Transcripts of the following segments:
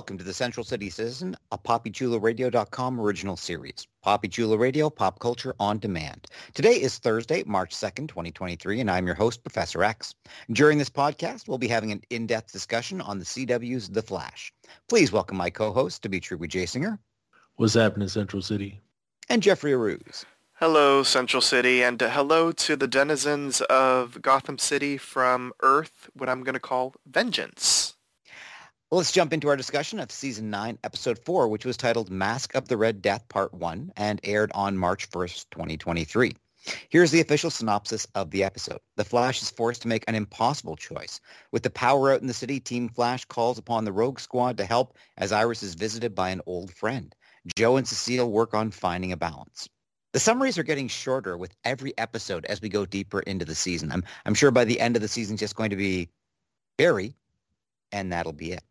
Welcome to the Central City Citizen, a PapiChuloRadio.com original series. Papi Chulo Radio, pop culture on demand. Today is Thursday, March 2nd, 2023, and I'm your host, Professor Echs. During this podcast, we'll be having an in-depth discussion on the CW's The Flash. Please welcome my co-host, Dimitri Wejaysingher. What's happening, Central City? And Jeffrey Arauz. Hello, Central City, and uh, hello to the denizens of Gotham City from Earth, what I'm going to call Vengeance. Well, let's jump into our discussion of Season 9, Episode 4, which was titled Mask of the Red Death Part 1 and aired on March 1st, 2023. Here's the official synopsis of the episode. The Flash is forced to make an impossible choice. With the power out in the city, Team Flash calls upon the Rogue Squad to help as Iris is visited by an old friend. Joe and Cecile work on finding a balance. The summaries are getting shorter with every episode as we go deeper into the season. I'm, I'm sure by the end of the season, it's just going to be Barry, and that'll be it.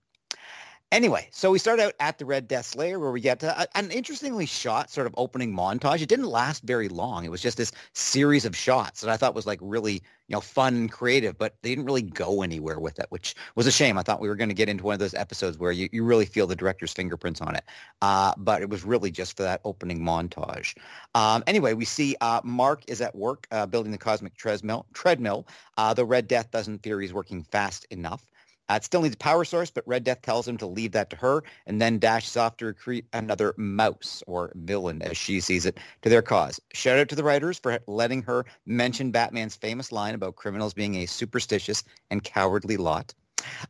Anyway, so we start out at the Red Death Slayer where we get a, an interestingly shot sort of opening montage. It didn't last very long. It was just this series of shots that I thought was like really, you know, fun and creative, but they didn't really go anywhere with it, which was a shame. I thought we were going to get into one of those episodes where you, you really feel the director's fingerprints on it. Uh, but it was really just for that opening montage. Um, anyway, we see uh, Mark is at work uh, building the cosmic treadmill. treadmill. Uh, the Red Death doesn't fear he's working fast enough. Uh, it still needs a power source, but Red Death tells him to leave that to her and then dashes off to recruit another mouse or villain, as she sees it, to their cause. Shout out to the writers for letting her mention Batman's famous line about criminals being a superstitious and cowardly lot.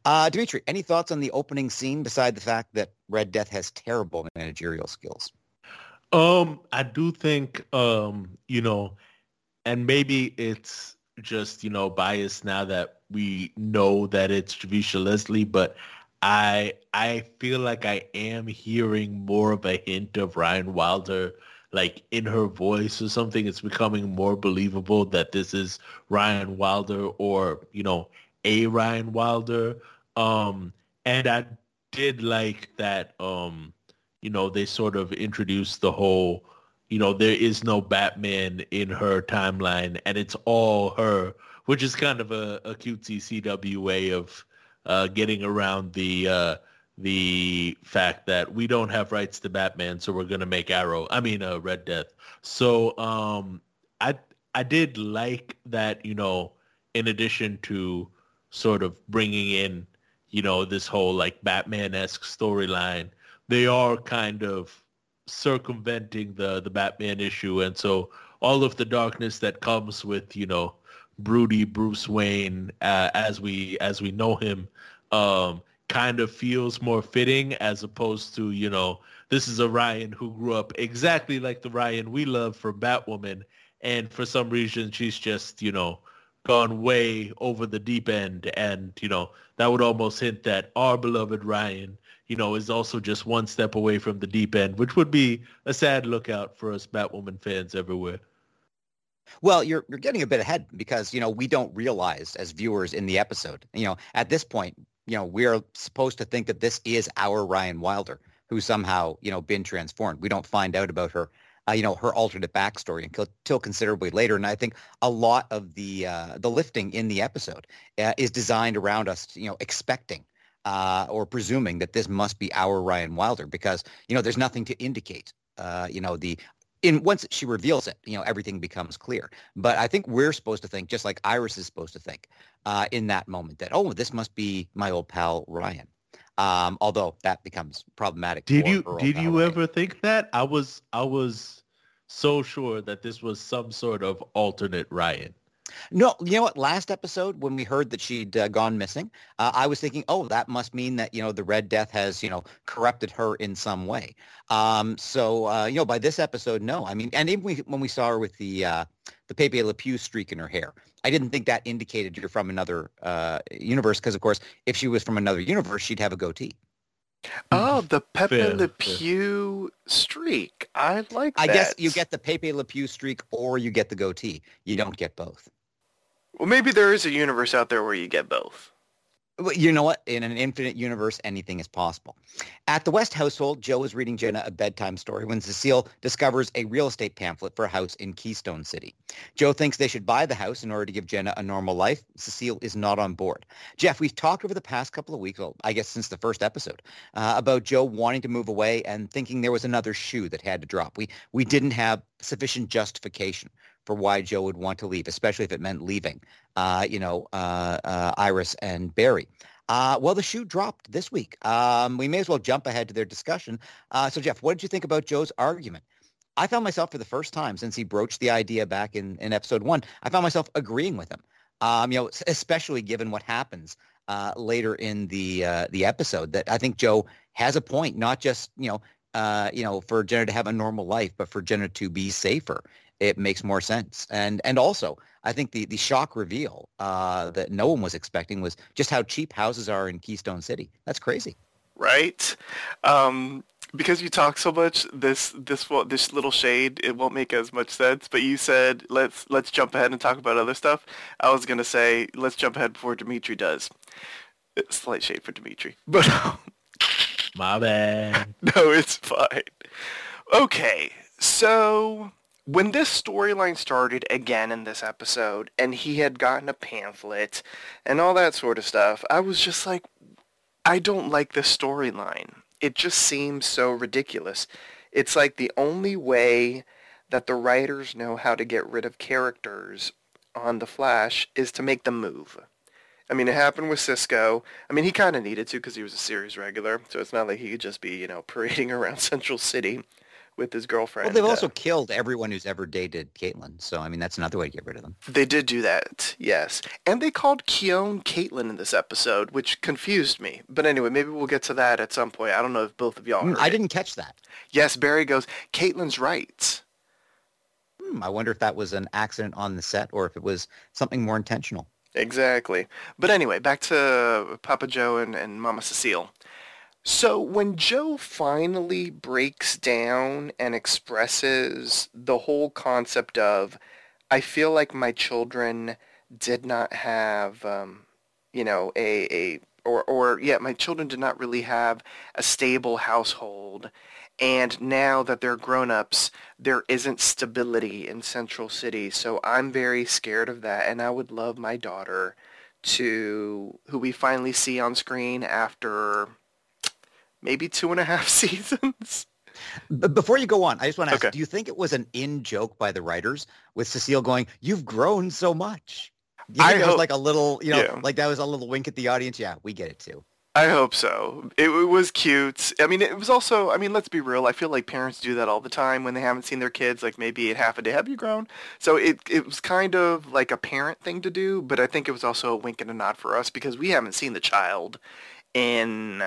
Uh, Dimitri, any thoughts on the opening scene beside the fact that Red Death has terrible managerial skills? Um, I do think, um, you know, and maybe it's just, you know, biased now that we know that it's Javicia Leslie, but I I feel like I am hearing more of a hint of Ryan Wilder like in her voice or something. It's becoming more believable that this is Ryan Wilder or, you know, a Ryan Wilder. Um and I did like that um you know, they sort of introduced the whole, you know, there is no Batman in her timeline and it's all her which is kind of a, a cutesy CW way of uh, getting around the uh, the fact that we don't have rights to Batman, so we're gonna make Arrow. I mean, uh, Red Death. So um, I I did like that. You know, in addition to sort of bringing in, you know, this whole like Batman-esque storyline, they are kind of circumventing the the Batman issue, and so all of the darkness that comes with you know broody Bruce Wayne uh, as we as we know him um, kind of feels more fitting as opposed to you know this is a Ryan who grew up exactly like the Ryan we love from Batwoman and for some reason she's just you know gone way over the deep end and you know that would almost hint that our beloved Ryan you know is also just one step away from the deep end which would be a sad lookout for us Batwoman fans everywhere. Well, you're you're getting a bit ahead because you know we don't realize as viewers in the episode. You know, at this point, you know we are supposed to think that this is our Ryan Wilder, who's somehow you know been transformed. We don't find out about her, uh, you know, her alternate backstory until considerably later. And I think a lot of the uh, the lifting in the episode uh, is designed around us, you know, expecting uh, or presuming that this must be our Ryan Wilder because you know there's nothing to indicate uh, you know the in once she reveals it, you know, everything becomes clear. But I think we're supposed to think, just like Iris is supposed to think, uh, in that moment, that oh, this must be my old pal Ryan. Um, although that becomes problematic. Did you did you Ryan. ever think that? I was I was so sure that this was some sort of alternate Ryan. No, you know what? Last episode, when we heard that she'd uh, gone missing, uh, I was thinking, oh, that must mean that you know the Red Death has you know corrupted her in some way. Um, so uh, you know, by this episode, no. I mean, and even we, when we saw her with the uh, the Pepe Le Pew streak in her hair, I didn't think that indicated you're from another uh, universe because, of course, if she was from another universe, she'd have a goatee. Oh, the Pepe fair, Le Pew fair. streak. I like I guess you get the Pepe Le Pew streak or you get the goatee. You don't get both. Well, maybe there is a universe out there where you get both. You know what? In an infinite universe, anything is possible. At the West household, Joe is reading Jenna a bedtime story when Cecile discovers a real estate pamphlet for a house in Keystone City. Joe thinks they should buy the house in order to give Jenna a normal life. Cecile is not on board. Jeff, we've talked over the past couple of weeks, well, I guess since the first episode, uh, about Joe wanting to move away and thinking there was another shoe that had to drop. We we didn't have sufficient justification for why Joe would want to leave, especially if it meant leaving, uh, you know, uh, uh, Iris and Barry. Uh, well, the shoe dropped this week. Um, we may as well jump ahead to their discussion. Uh, so, Jeff, what did you think about Joe's argument? I found myself for the first time since he broached the idea back in, in episode one, I found myself agreeing with him. Um, you know, especially given what happens uh, later in the uh, the episode, that I think Joe has a point. Not just you know, uh, you know, for Jenna to have a normal life, but for Jenna to be safer it makes more sense. And and also, I think the the shock reveal uh, that no one was expecting was just how cheap houses are in Keystone City. That's crazy, right? Um, because you talk so much, this this this little shade it won't make as much sense. But you said let's let's jump ahead and talk about other stuff. I was gonna say let's jump ahead before Dimitri does. Slight shade for Dimitri, but my bad. No, it's fine. Okay, so when this storyline started again in this episode and he had gotten a pamphlet and all that sort of stuff, I was just like, I don't like this storyline. It just seems so ridiculous. It's like the only way that the writers know how to get rid of characters on The Flash is to make them move. I mean, it happened with Cisco. I mean, he kind of needed to because he was a series regular, so it's not like he could just be, you know, parading around Central City with his girlfriend. Well, they've uh, also killed everyone who's ever dated Caitlin. So, I mean, that's another way to get rid of them. They did do that, yes. And they called Khione Caitlin in this episode, which confused me. But anyway, maybe we'll get to that at some point. I don't know if both of y'all mm, I it. didn't catch that. Yes, Barry goes, Caitlin's right. Hmm, I wonder if that was an accident on the set or if it was something more intentional. Exactly. But anyway, back to Papa Joe and, and Mama Cecile. So when Joe finally breaks down and expresses the whole concept of, I feel like my children did not have, um, you know, a, a or, or yeah, my children did not really have a stable household. And now that they're grown-ups, there isn't stability in Central City. So I'm very scared of that. And I would love my daughter to, who we finally see on screen after maybe two and a half seasons. But before you go on, I just want to ask, okay. do you think it was an in joke by the writers with Cecile going, you've grown so much? Do you think I it hope, was like a little, you know, yeah. like that was a little wink at the audience? Yeah, we get it too. I hope so. It, it, was cute. I mean, it was also, I mean, let's be real. I feel like parents do that all the time when they haven't seen their kids, like maybe at half a day. Have you grown? So it, it was kind of like a parent thing to do, but I think it was also a wink and a nod for us because we haven't seen the child in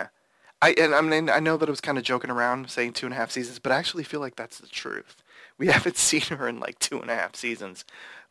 I and I mean I know that I was kind of joking around saying two and a half seasons, but I actually feel like that's the truth. We haven't seen her in like two and a half seasons.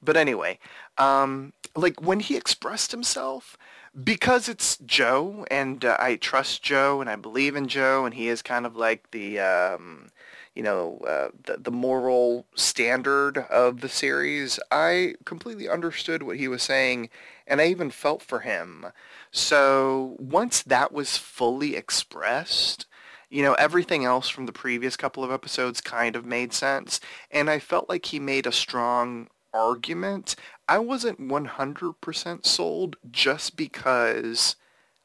But anyway, um, like when he expressed himself, because it's Joe and uh, I trust Joe and I believe in Joe and he is kind of like the um, you know uh, the, the moral standard of the series. I completely understood what he was saying and I even felt for him. So once that was fully expressed, you know, everything else from the previous couple of episodes kind of made sense. And I felt like he made a strong argument. I wasn't 100% sold just because,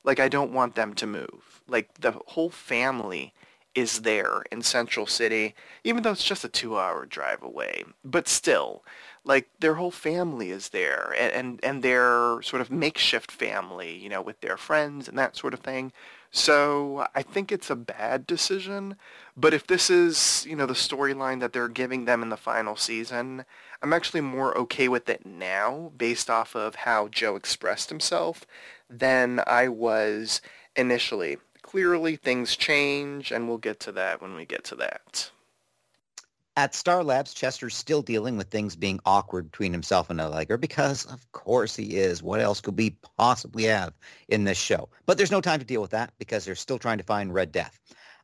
like, I don't want them to move. Like, the whole family is there in Central City, even though it's just a two-hour drive away. But still, like their whole family is there, and and, and their sort of makeshift family, you know, with their friends and that sort of thing. So I think it's a bad decision. But if this is, you know, the storyline that they're giving them in the final season, I'm actually more okay with it now based off of how Joe expressed himself than I was initially. Clearly things change and we'll get to that when we get to that. At Star Labs, Chester's still dealing with things being awkward between himself and Allegra because, of course, he is. What else could we possibly have in this show? But there's no time to deal with that because they're still trying to find Red Death.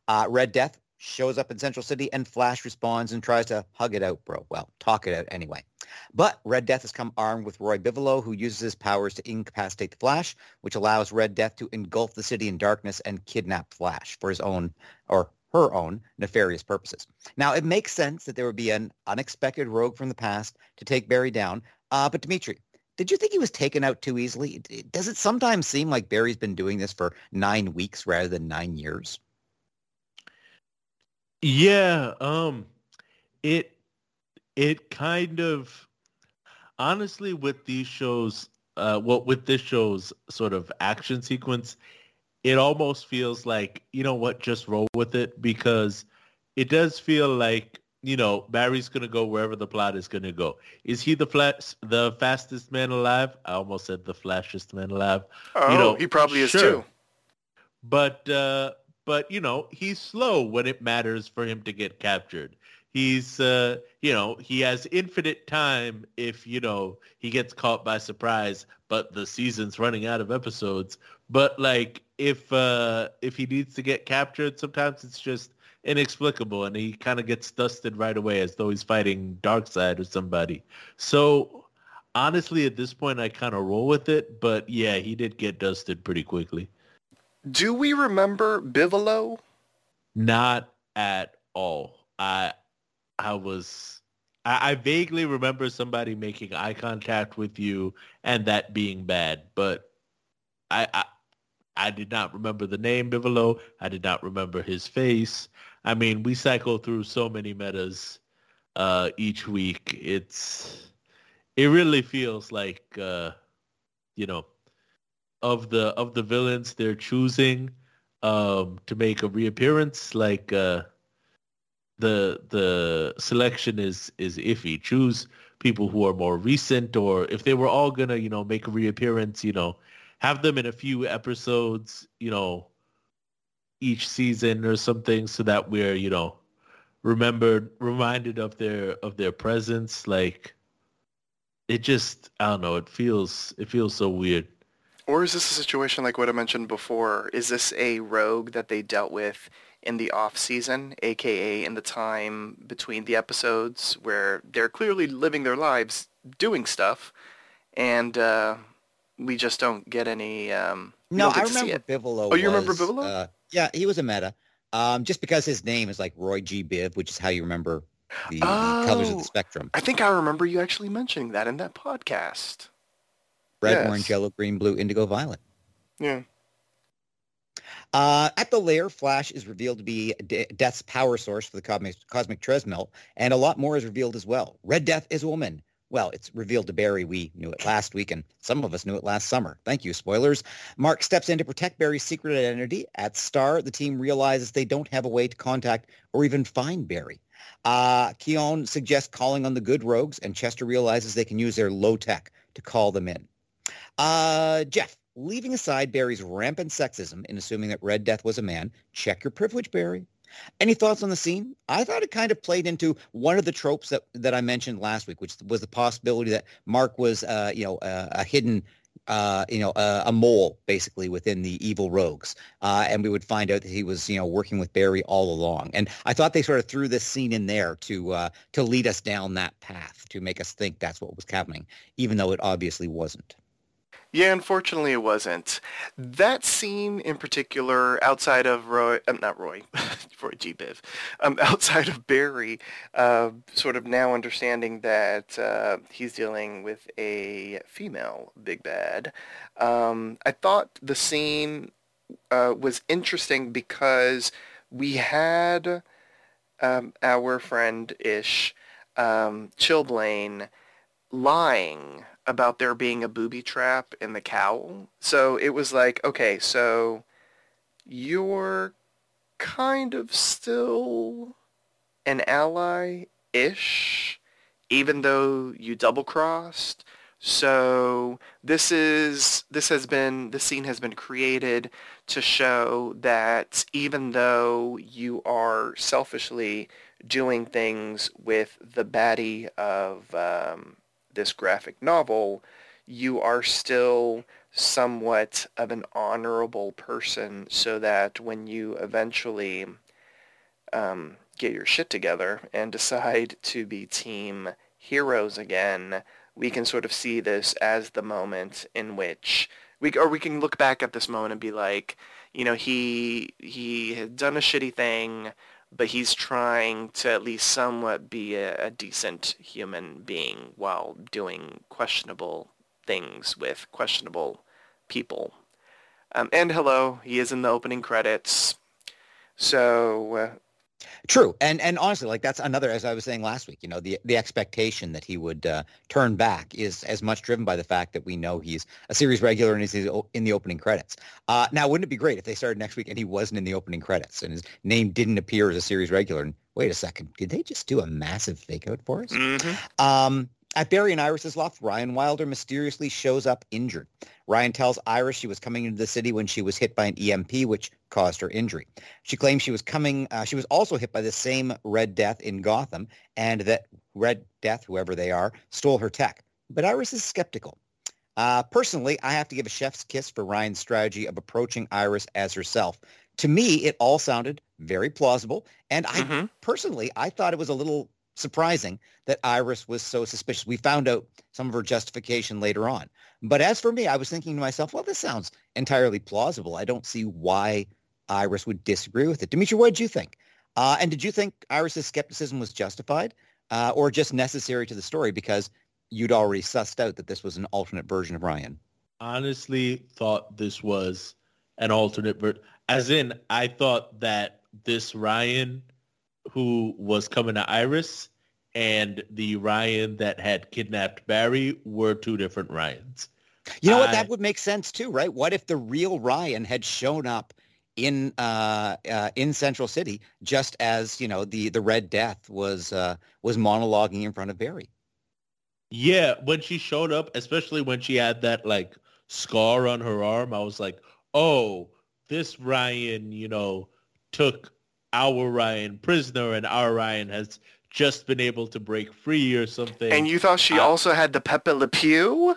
Uh, Red Death shows up in Central City and Flash responds and tries to hug it out, bro. Well, talk it out anyway. But Red Death has come armed with Roy Bivolo, who uses his powers to incapacitate the Flash, which allows Red Death to engulf the city in darkness and kidnap Flash for his own or her own nefarious purposes. Now, it makes sense that there would be an unexpected rogue from the past to take Barry down. Uh, but Dimitri, did you think he was taken out too easily? Does it sometimes seem like Barry's been doing this for nine weeks rather than nine years? Yeah, um, it it kind of honestly with these shows, uh, what well, with this show's sort of action sequence, it almost feels like, you know what, just roll with it because it does feel like, you know, Barry's going to go wherever the plot is going to go. Is he the flat, the fastest man alive? I almost said the flashiest man alive. Oh, you know, he probably is too. But, uh, but, you know, he's slow when it matters for him to get captured. He's, uh, you know, he has infinite time if, you know, he gets caught by surprise, but the season's running out of episodes. But like, if uh, if he needs to get captured, sometimes it's just inexplicable, and he kind of gets dusted right away as though he's fighting Darkseid or somebody. So honestly, at this point, I kind of roll with it. But yeah, he did get dusted pretty quickly. Do we remember Bivolo? Not at all. I I was I, I, vaguely remember somebody making eye contact with you and that being bad, but I, I I did not remember the name Bivolo. I did not remember his face. I mean, we cycle through so many metas uh, each week. It's it really feels like uh, you know of the of the villains they're choosing um, to make a reappearance. Like uh, the the selection is is iffy. Choose people who are more recent, or if they were all gonna you know make a reappearance, you know have them in a few episodes, you know, each season or something so that we're, you know, remembered reminded of their of their presence like it just I don't know, it feels it feels so weird. Or is this a situation like what I mentioned before? Is this a rogue that they dealt with in the off season, aka in the time between the episodes where they're clearly living their lives doing stuff and uh, we just don't get any. Um, no, I remember Bivolo. Oh, you remember Bivolo? Uh, yeah, he was a meta. Um, just because his name is like Roy G. Biv, which is how you remember the, oh, the, colors of the oh, spectrum. I think I remember you actually mentioning that in that podcast. Red, yes. orange, yellow, green, blue, indigo, violet. Yeah. Uh, at the layer, Flash is revealed to be De- Death's power source for the cosmic, cosmic treadmill, and a lot more is revealed as well. Red Death is a woman well, it's revealed to Barry. We knew it last week, and some of us knew it last summer. Thank you, spoilers. Mark steps in to protect Barry's secret identity. At Star, the team realizes they don't have a way to contact or even find Barry. Uh, Khione suggests calling on the good rogues, and Chester realizes they can use their low tech to call them in. Uh, Jeff, leaving aside Barry's rampant sexism in assuming that Red Death was a man, check your privilege, Barry. Any thoughts on the scene? I thought it kind of played into one of the tropes that, that I mentioned last week, which was the possibility that Mark was, uh, you know, uh, a hidden, uh, you know, a mole basically within the evil rogues, uh, and we would find out that he was, you know, working with Barry all along. And I thought they sort of threw this scene in there to uh, to lead us down that path to make us think that's what was happening, even though it obviously wasn't. Yeah, unfortunately it wasn't. That scene in particular, outside of Roy, um, not Roy, Roy G. Biv, um, outside of Barry, uh, sort of now understanding that uh, he's dealing with a female big bad, um, I thought the scene uh, was interesting because we had um, our friend Ish um, Chillblaine lying about there being a booby trap in the cowl. So it was like, okay, so you're kind of still an ally-ish, even though you double-crossed. So this is this has been the scene has been created to show that even though you are selfishly doing things with the baddie of um, this graphic novel, you are still somewhat of an honorable person so that when you eventually um, get your shit together and decide to be team heroes again, we can sort of see this as the moment in which we or we can look back at this moment and be like, you know, he he had done a shitty thing, but he's trying to at least somewhat be a, a decent human being while doing questionable things with questionable people. Um, and hello, he is in the opening credits. So uh, True, and and honestly, like that's another, as I was saying last week, you know, the the expectation that he would uh, turn back is as much driven by the fact that we know he's a series regular and he's in the opening credits. Uh, now, wouldn't it be great if they started next week and he wasn't in the opening credits and his name didn't appear as a series regular? And wait a second, did they just do a massive fake out for us? Mm-hmm. Um, at Barry and Iris's loft, Ryan Wilder mysteriously shows up injured. Ryan tells Iris she was coming into the city when she was hit by an EMP, which caused her injury. She claims she was coming. Uh, she was also hit by the same Red Death in Gotham, and that Red Death, whoever they are, stole her tech. But Iris is skeptical. Uh, personally, I have to give a chef's kiss for Ryan's strategy of approaching Iris as herself. To me, it all sounded very plausible, and I Mhm. personally, I thought it was a little surprising that Iris was so suspicious. We found out some of her justification later on. But as for me, I was thinking to myself, well, this sounds entirely plausible. I don't see why Iris would disagree with it. Dimitri, what did you think? Uh, and did you think Iris's skepticism was justified uh, or just necessary to the story because you'd already sussed out that this was an alternate version of Ryan? honestly thought this was an alternate version. as in I thought that this Ryan who was coming to Iris and the Ryan that had kidnapped Barry were two different Ryans. You know what? I- That would make sense too, right? What if the real Ryan had shown up in uh, uh, in Central City just as you know the the Red Death was uh, was monologuing in front of Barry? Yeah, when she showed up, especially when she had that like scar on her arm, I was like, oh, this Ryan, you know, took our Ryan prisoner and our Ryan has just been able to break free or something. and you thought she Uh, also had the Pepe Le Pew?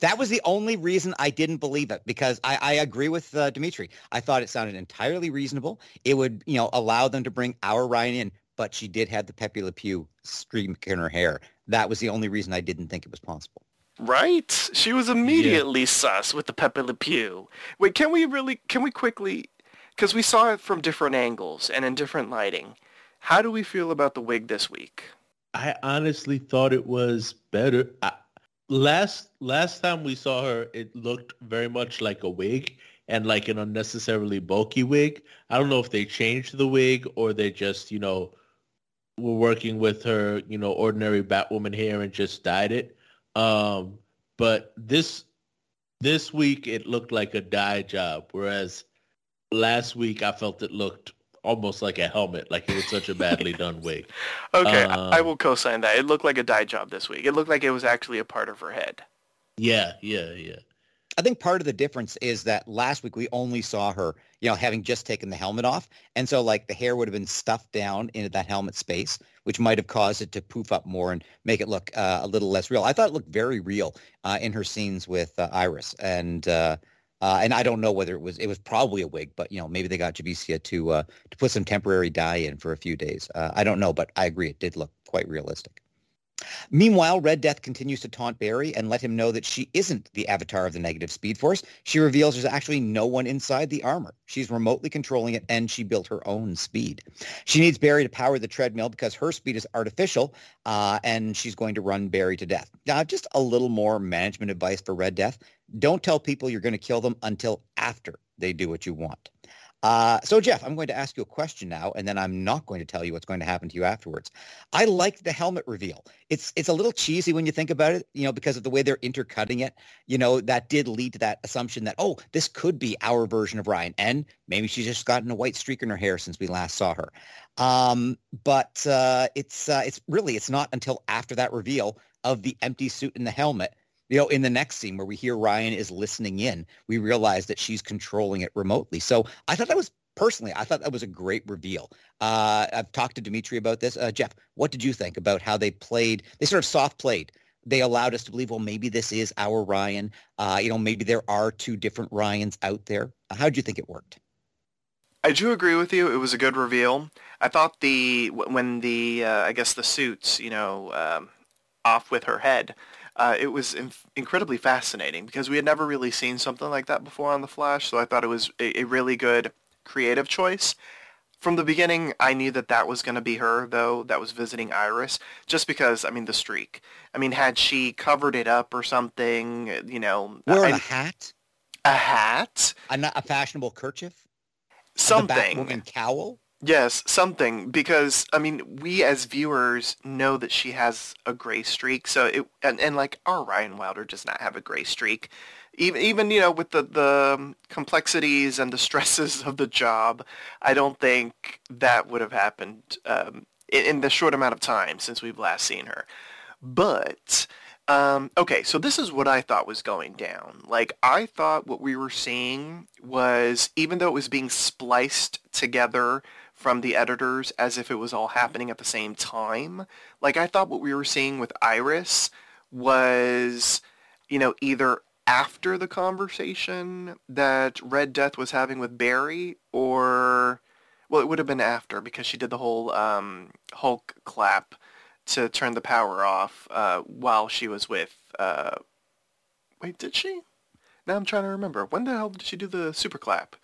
That was the only reason I didn't believe it because I, I agree with uh, Dimitri. I thought it sounded entirely reasonable. It would, you know, allow them to bring our Ryan in, but she did have the Pepe Le Pew streak in her hair. That was the only reason I didn't think it was possible. Right? She was immediately sus with the Pepe Le Pew. Wait, can we really, can we quickly, because we saw it from different angles and in different lighting. How do we feel about the wig this week? I honestly thought it was better. I, last last time we saw her, it looked very much like a wig and like an unnecessarily bulky wig. I don't know if they changed the wig or they just, you know, were working with her, you know, ordinary Batwoman hair and just dyed it. Um, but this this week it looked like a dye job, whereas last week I felt it looked almost like a helmet, like it was such a badly done wig. Okay, I, I Um, will co-sign that. It looked like a dye job this week. It looked like it was actually a part of her head. Yeah, yeah, yeah. I think part of the difference is that last week we only saw her, you know, having just taken the helmet off. And so like the hair would have been stuffed down into that helmet space, which might have caused it to poof up more and make it look uh, a little less real. I thought it looked very real uh, in her scenes with uh, Iris. And uh, and I don't know whether it was, it was probably a wig, but, you know, maybe they got Javicia to, uh, to put some temporary dye in for a few days. Uh, I don't know, but I agree. It did look quite realistic. Meanwhile, Red Death continues to taunt Barry and let him know that she isn't the avatar of the negative Speed Force. She reveals there's actually no one inside the armor. She's remotely controlling it and she built her own speed. She needs Barry to power the treadmill because her speed is artificial uh, and she's going to run Barry to death. Now, just a little more management advice for Red Death. Don't tell people you're going to kill them until after they do what you want. Uh, so Jeff, I'm going to ask you a question now, and then I'm not going to tell you what's going to happen to you afterwards. I like the helmet reveal. It's it's a little cheesy when you think about it, you know, because of the way they're intercutting it. You know, that did lead to that assumption that oh, this could be our version of Ryan, and maybe she's just gotten a white streak in her hair since we last saw her. Um, but uh, it's uh, it's really it's not until after that reveal of the empty suit and the helmet you know, in the next scene where we hear Ryan is listening in, we realize that she's controlling it remotely. So I thought that was personally, I thought that was a great reveal. Uh, I've talked to Dimitri about this. Uh, Jeff, what did you think about how they played? They sort of soft played. They allowed us to believe, well, maybe this is our Ryan. Uh, you know, maybe there are two different Ryans out there. How did you think it worked? I do agree with you. It was a good reveal. I thought the when the uh, I guess the suits, you know, um, off with her head uh, it was inf- incredibly fascinating because we had never really seen something like that before on The Flash. So I thought it was a, a really good creative choice. From the beginning, I knew that that was going to be her, though, that was visiting Iris, just because, I mean, the streak. I mean, had she covered it up or something, you know. Wearing I, a hat? A hat? A, a fashionable kerchief? Something. A Batwoman cowl? Yes, something because I mean we as viewers know that she has a gray streak. So it and, and like our Ryan Wilder does not have a gray streak. Even even you know with the the complexities and the stresses of the job, I don't think that would have happened um, in, in the short amount of time since we've last seen her. But um, okay, so this is what I thought was going down. Like, I thought what we were seeing was, even though it was being spliced together from the editors as if it was all happening at the same time. Like I thought what we were seeing with Iris was, you know, either after the conversation that Red Death was having with Barry or well, it would have been after because she did the whole um, Hulk clap to turn the power off uh, while she was with. Uh, wait, did she? Now I'm trying to remember. When the hell did she do the super clap?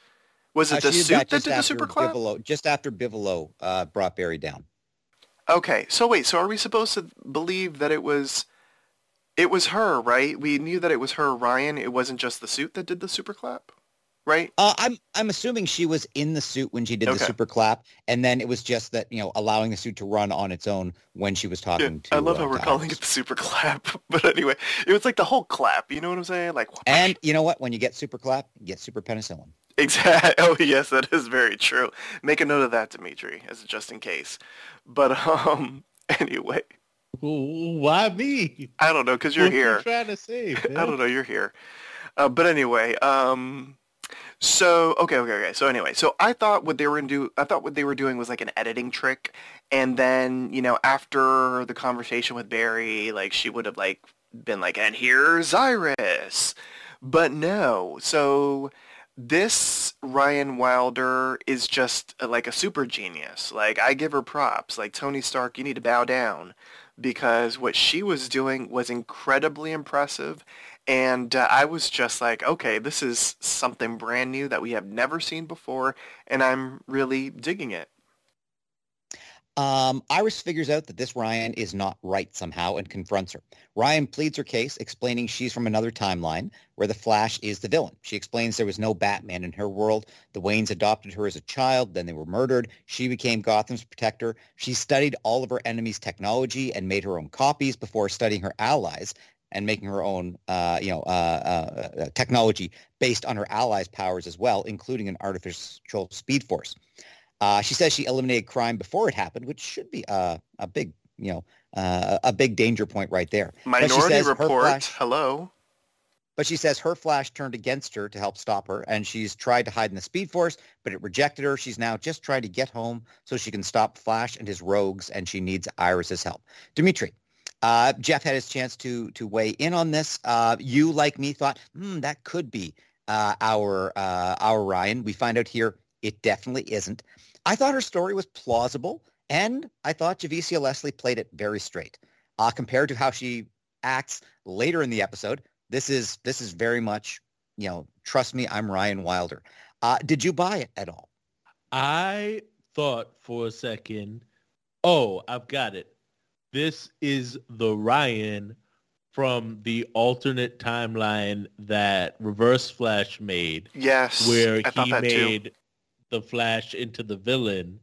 Was it uh, the suit that, did the super clap? Bivolo, just after Bivolo uh, brought Barry down. Okay, so wait, so are we supposed to believe that it was it was her, right? We knew that it was her, Ryan. It wasn't just the suit that did the super clap, right? Uh, I'm I'm assuming she was in the suit when she did okay. the super clap, and then it was just that you know allowing the suit to run on its own when she was talking yeah, to. I love uh, how we're calling it the super clap, but anyway, it was like the whole clap. You know what I'm saying? Like. And you know what? When you get super clap, you get super penicillin. Exactly. Oh, yes, that is very true. Make a note of that, Dimitri, as just in case. But um, anyway. Why me? I don't know, because you're what here. You trying to say? I don't know. You're here. Uh, but anyway, um, so okay, okay, okay. So anyway, so I thought what they were gonna do. I thought what they were doing was like an editing trick, and then you know after the conversation with Barry, like she would have like been like, and here's Iris, but no. So this Ryan Wilder is just uh, like a super genius. Like I give her props. Like Tony Stark, you need to bow down because what she was doing was incredibly impressive. And uh, I was just like, okay, this is something brand new that we have never seen before, and I'm really digging it. Um, Iris figures out that this Ryan is not right somehow and confronts her. Ryan pleads her case, explaining she's from another timeline where the Flash is the villain. She explains there was no Batman in her world. The Waynes adopted her as a child, then they were murdered. She became Gotham's protector. She studied all of her enemies' technology and made her own copies before studying her allies and making her own, uh, you know, uh, uh, technology based on her allies' powers as well, including an artificial speed force. Uh, she says she eliminated crime before it happened, which should be a, a big, you know, uh, a big danger point right there. Minority Report. Flash, hello. But she says her flash turned against her to help stop her, and she's tried to hide in the Speed Force, but it rejected her. She's now just trying to get home so she can stop Flash and his rogues, and she needs Iris's help. Dimitri, uh, Jeff had his chance to to weigh in on this. Uh, you, like me, thought hmm, that could be uh, our uh, our Ryan. We find out here it definitely isn't. I thought her story was plausible, and I thought Javicia Leslie played it very straight. Uh, compared to how she acts later in the episode, this is this is very much, you know, trust me, I'm Ryan Wilder. Uh, did you buy it at all? I thought for a second, oh, I've got it. This is the Ryan from the alternate timeline that Reverse Flash made. Yes, where he made the Flash into the villain.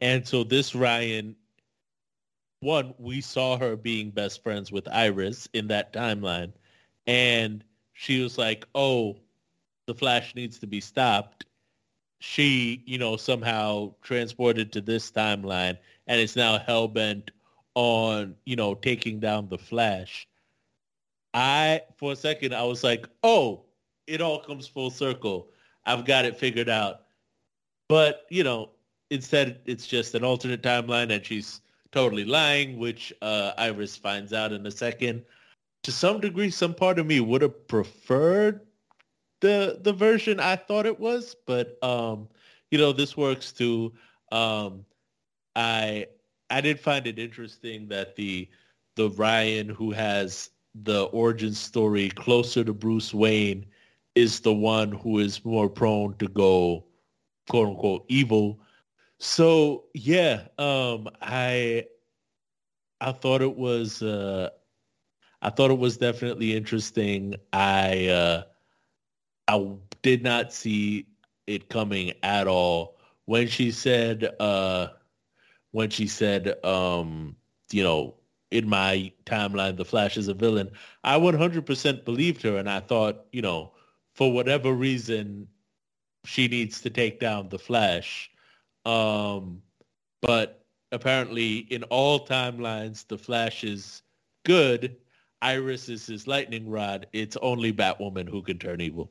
And so this Ryan, one, we saw her being best friends with Iris in that timeline. And she was like, oh, the Flash needs to be stopped. She, you know, somehow transported to this timeline and is now hell-bent on, you know, taking down the Flash. I, for a second, I was like, oh, it all comes full circle. I've got it figured out. But, you know, instead it's just an alternate timeline and she's totally lying, which uh, Iris finds out in a second. To some degree, some part of me would have preferred the the version I thought it was, but um, you know, this works too. Um, I I did find it interesting that the the Ryan who has the origin story closer to Bruce Wayne is the one who is more prone to go quote unquote evil. So yeah, um, I I thought it was uh, I thought it was definitely interesting. I uh, I did not see it coming at all when she said uh, when she said um, you know in my timeline the Flash is a villain. I 100% believed her, and I thought you know for whatever reason, she needs to take down the Flash. Um, but apparently, in all timelines, the Flash is good. Iris is his lightning rod. It's only Batwoman who can turn evil.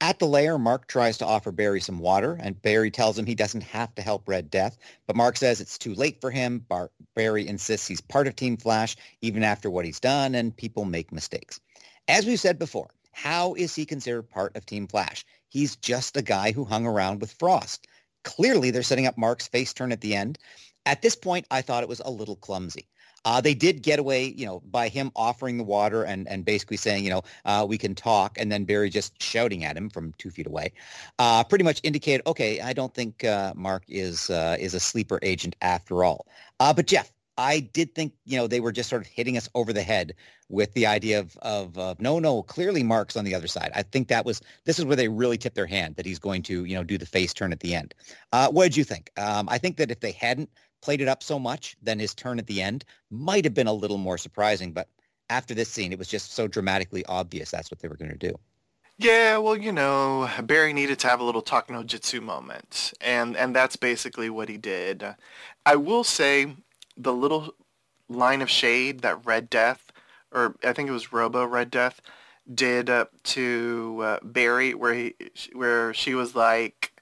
At the lair, Mark tries to offer Barry some water, and Barry tells him he doesn't have to help Red Death. But Mark says it's too late for him. Bar- Barry insists he's part of Team Flash, even after what he's done, and people make mistakes. As we've said before, how is he considered part of Team Flash? He's just a guy who hung around with Frost. Clearly, they're setting up Mark's face turn at the end. At this point, I thought it was a little clumsy. Uh, they did get away, you know, by him offering the water and, and basically saying, you know, uh, we can talk, and then Barry just shouting at him from two feet away. Uh, pretty much indicated, okay, I don't think uh, Mark is uh, is a sleeper agent after all. Uh, but Jeff, I did think, you know, they were just sort of hitting us over the head with the idea of, of no, no, clearly Mark's on the other side. I think that was, this is where they really tipped their hand that he's going to, you know, do the face turn at the end. Uh, what did you think? Um, I think that if they hadn't played it up so much, then his turn at the end might have been a little more surprising. But after this scene, it was just so dramatically obvious that's what they were going to do. Yeah, well, you know, Barry needed to have a little talk no jitsu moment, and and that's basically what he did. I will say the little line of shade that Red Death, or I think it was Robo Red Death, did uh, to uh, Barry, where he, where she was like,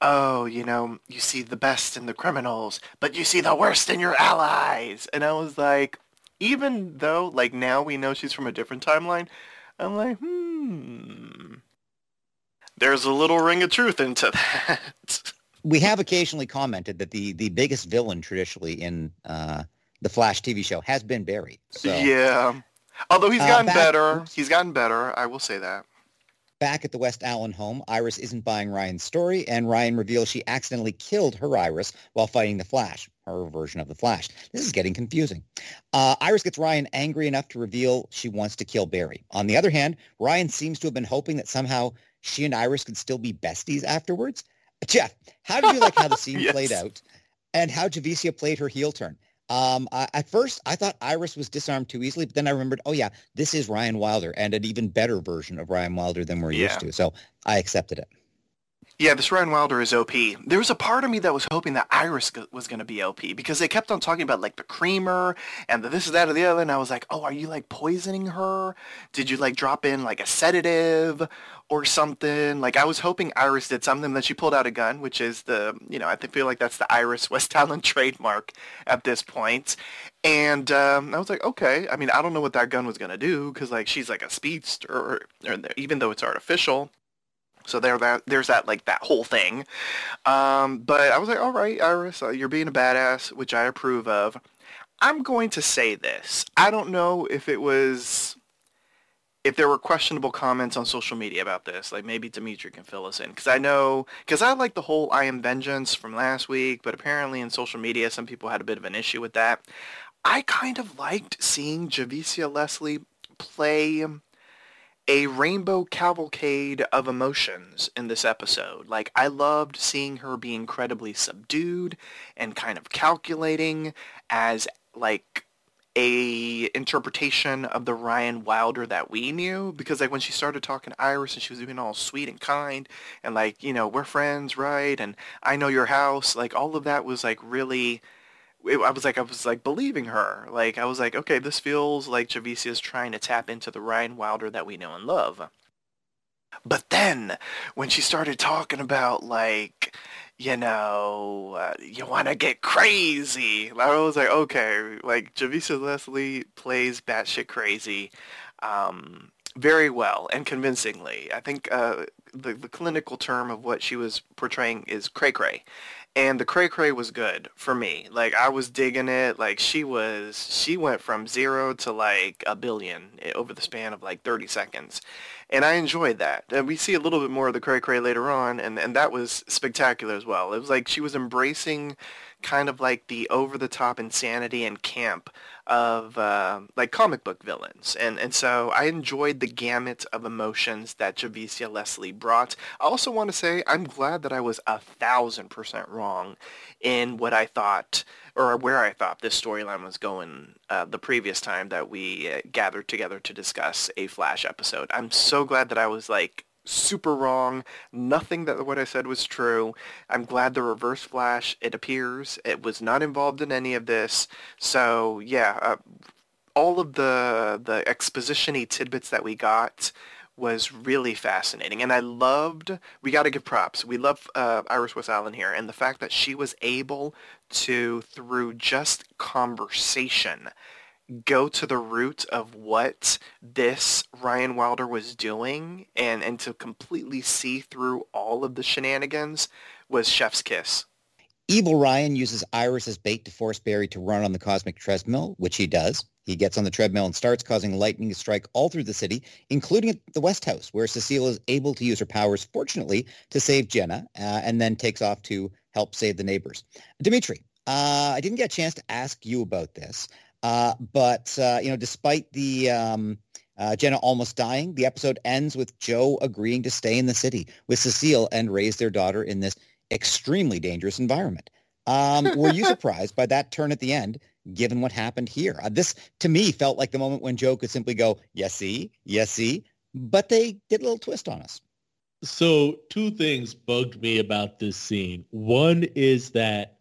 "Oh, you know, you see the best in the criminals, but you see the worst in your allies," and I was like, even though like now we know she's from a different timeline, I'm like, hmm. There's a little ring of truth into that we have occasionally commented that the the biggest villain traditionally in uh, the Flash TV show has been Barry. So, yeah, although he's uh, gotten uh, back, better, he's gotten better. I will say that. Back at the West Allen home, Iris isn't buying Ryan's story, and Ryan reveals she accidentally killed her Iris while fighting the Flash, her version of the Flash. This is getting confusing. Uh, Iris gets Ryan angry enough to reveal she wants to kill Barry. On the other hand, Ryan seems to have been hoping that somehow she and Iris could still be besties afterwards. Jeff, how did you like how the scene yes. played out and how Javicia played her heel turn? Um, I, at first, I thought Iris was disarmed too easily, but then I remembered, oh yeah, this is Ryan Wilder and an even better version of Ryan Wilder than we're yeah. used to. So I accepted it. Yeah, this Ryan Wilder is OP. There was a part of me that was hoping that Iris was going to be OP because they kept on talking about like the creamer and the this, that, or the other. And I was like, oh, are you like poisoning her? Did you like drop in like a sedative or something? Like I was hoping Iris did something. Then she pulled out a gun, which is the, you know, I feel like that's the Iris West Allen trademark at this point. And um, I was like, okay. I mean, I don't know what that gun was going to do because like she's like a speedster, or, or even though it's artificial. So there, that there's that like that whole thing. Um, but I was like, all right, Iris, uh, you're being a badass, which I approve of. I'm going to say this. I don't know if it was if there were questionable comments on social media about this, like maybe Dimitri can fill us in, because I know, because I like the whole "I am vengeance" from last week, but apparently in social media some people had a bit of an issue with that. I kind of liked seeing Javicia Leslie play a rainbow cavalcade of emotions in this episode. Like I loved seeing her be incredibly subdued and kind of calculating as like a interpretation of the Ryan Wilder that we knew. Because like when she started talking to Iris and she was being all sweet and kind and like you know we're friends right? And I know your house. Like all of that was like really I was like, I was like believing her. Like, I was like, okay, this feels like Javicia is trying to tap into the Ryan Wilder that we know and love. But then, when she started talking about like, you know, uh, you want to get crazy, I was like, okay, like Javicia Leslie plays batshit crazy. Um, very well and convincingly. I think uh, the the clinical term of what she was portraying is cray cray, and the cray cray was good for me. Like I was digging it. Like she was, she went from zero to like a billion eh, over the span of like 30 seconds, and I enjoyed that. And we see a little bit more of the cray cray later on, and and that was spectacular as well. It was like she was embracing kind of like the over the top insanity and camp of uh, like comic book villains, and and so I enjoyed the gamut of emotions that Javicia Leslie brought. I also want to say I'm glad that I was a thousand percent wrong in what I thought or where I thought this storyline was going uh, the previous time that we uh, gathered together to discuss a Flash episode. I'm so glad that I was like super wrong. Nothing that what I said was true. I'm glad the Reverse Flash, it appears, it was not involved in any of this. So yeah, uh, all of the the exposition-y tidbits that we got was really fascinating. And I loved, we got to give props. We love uh, Iris West Allen here. And the fact that she was able to, through just conversation, go to the root of what this Ryan Wilder was doing and, and to completely see through all of the shenanigans was chef's kiss. Evil Ryan uses Iris as bait to force Barry to run on the cosmic treadmill, which he does. He gets on the treadmill and starts causing lightning to strike all through the city, including at the West House, where Cecile is able to use her powers, fortunately, to save Jenna, uh, and then takes off to help save the neighbors. Dimitri, uh, I didn't get a chance to ask you about this. Uh, but uh, you know, despite the um, uh, Jenna almost dying, the episode ends with Joe agreeing to stay in the city with Cecile and raise their daughter in this extremely dangerous environment. Um, were you surprised by that turn at the end, given what happened here? Uh, this, to me, felt like the moment when Joe could simply go, yes, see, yes, see, but they did a little twist on us. So two things bugged me about this scene. One is that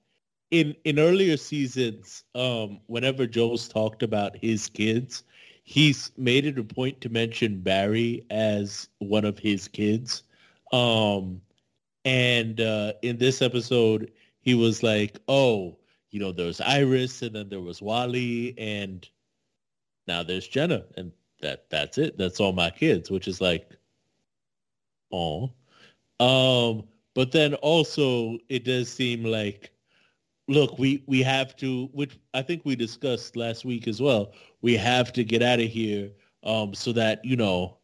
in in earlier seasons, um, whenever Joel's talked about his kids, he's made it a point to mention Barry as one of his kids. Um, and uh, in this episode, he was like, "Oh, you know, there was Iris, and then there was Wally, and now there's Jenna, and that that's it. That's all my kids." Which is like, oh. Um, but then also, it does seem like look, we we have to, which I think we discussed last week as well. We have to get out of here um, so that you know,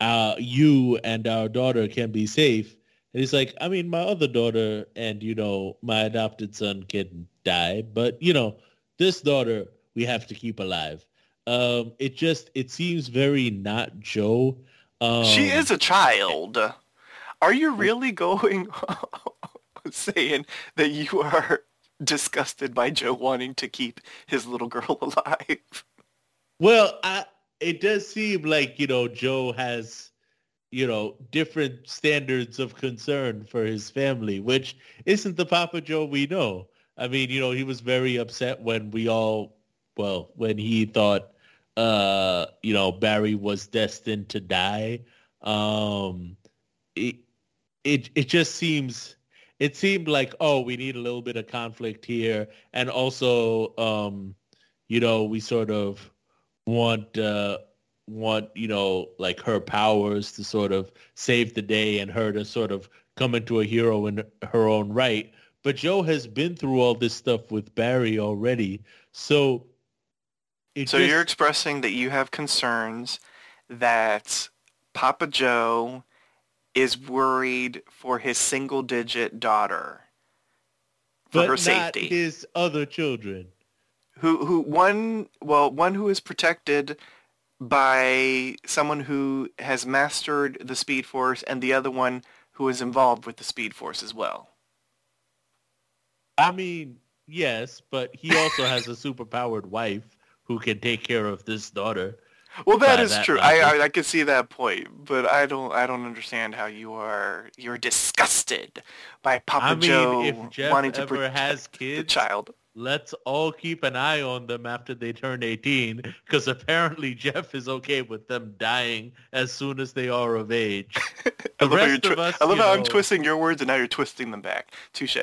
uh, you and our daughter can be safe. And he's like, I mean, my other daughter and you know, my adopted son can die, but you know, this daughter we have to keep alive. Um, it just it seems very not Joe. Um, she is a child. Are you really going saying that you are disgusted by Joe wanting to keep his little girl alive. Well, I, it does seem like, you know, Joe has, you know, different standards of concern for his family, which isn't the Papa Joe we know. I mean, you know, he was very upset when we all, well, when he thought, uh, you know, Barry was destined to die. Um, it, it, it just seems it seemed like, oh, we need a little bit of conflict here. And also, um, you know, we sort of want, uh, want, you know, like her powers to sort of save the day and her to sort of come into a hero in her own right. But Joe has been through all this stuff with Barry already. So so just... you're expressing that you have concerns that Papa Joe is worried for his single digit daughter for but her safety. Not his other children. Who who one well one who is protected by someone who has mastered the Speed Force and the other one who is involved with the Speed Force as well. I mean, yes, but he also has a superpowered wife who can take care of this daughter. Well, that is that true. I. I I can see that point, but I don't I don't understand how you are you're disgusted by Papa I mean, Joe if Jeff wanting to ever protect has the kids, child. let's all keep an eye on them after they turn 18, because apparently Jeff is okay with them dying as soon as they are of age. I The love how, rest of twi- us, I love you how I'm twisting your words and now you're twisting them back. Touche.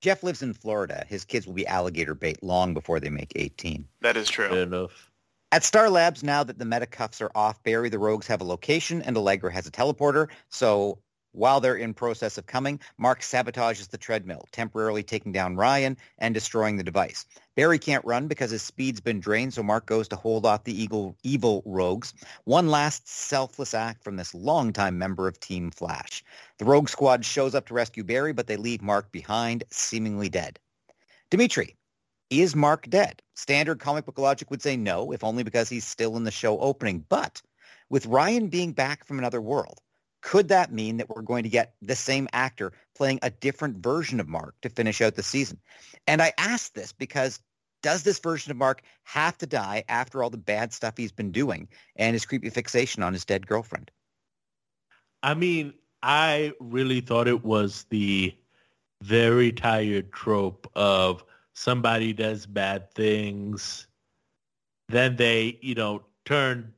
Jeff lives in Florida. His kids will be alligator bait long before they make 18. That is true. Fair enough. At Star Labs, now that the meta cuffs are off, Barry the Rogues have a location and Allegra has a teleporter. So while they're in process of coming, Mark sabotages the treadmill, temporarily taking down Ryan and destroying the device. Barry can't run because his speed's been drained, so Mark goes to hold off the eagle, evil rogues. One last selfless act from this longtime member of Team Flash. The Rogue Squad shows up to rescue Barry, but they leave Mark behind, seemingly dead. Dimitri, is Mark dead? Standard comic book logic would say no, if only because he's still in the show opening. But with Ryan being back from another world, could that mean that we're going to get the same actor playing a different version of Mark to finish out the season? And I ask this because does this version of Mark have to die after all the bad stuff he's been doing and his creepy fixation on his dead girlfriend? I mean, I really thought it was the very tired trope of somebody does bad things, then they, you know, turn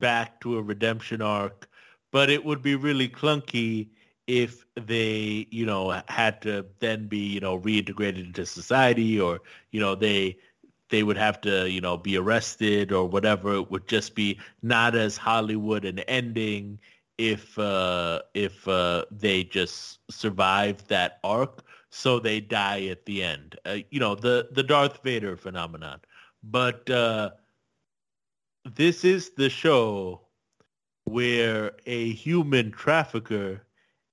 back to a redemption arc. But it would be really clunky if they, you know, had to then be, you know, reintegrated into society or, you know, they they would have to, you know, be arrested or whatever. It would just be not as Hollywood an ending if uh if uh they just survive that arc so they die at the end. Uh, you know the the darth vader phenomenon. But uh this is the show where a human trafficker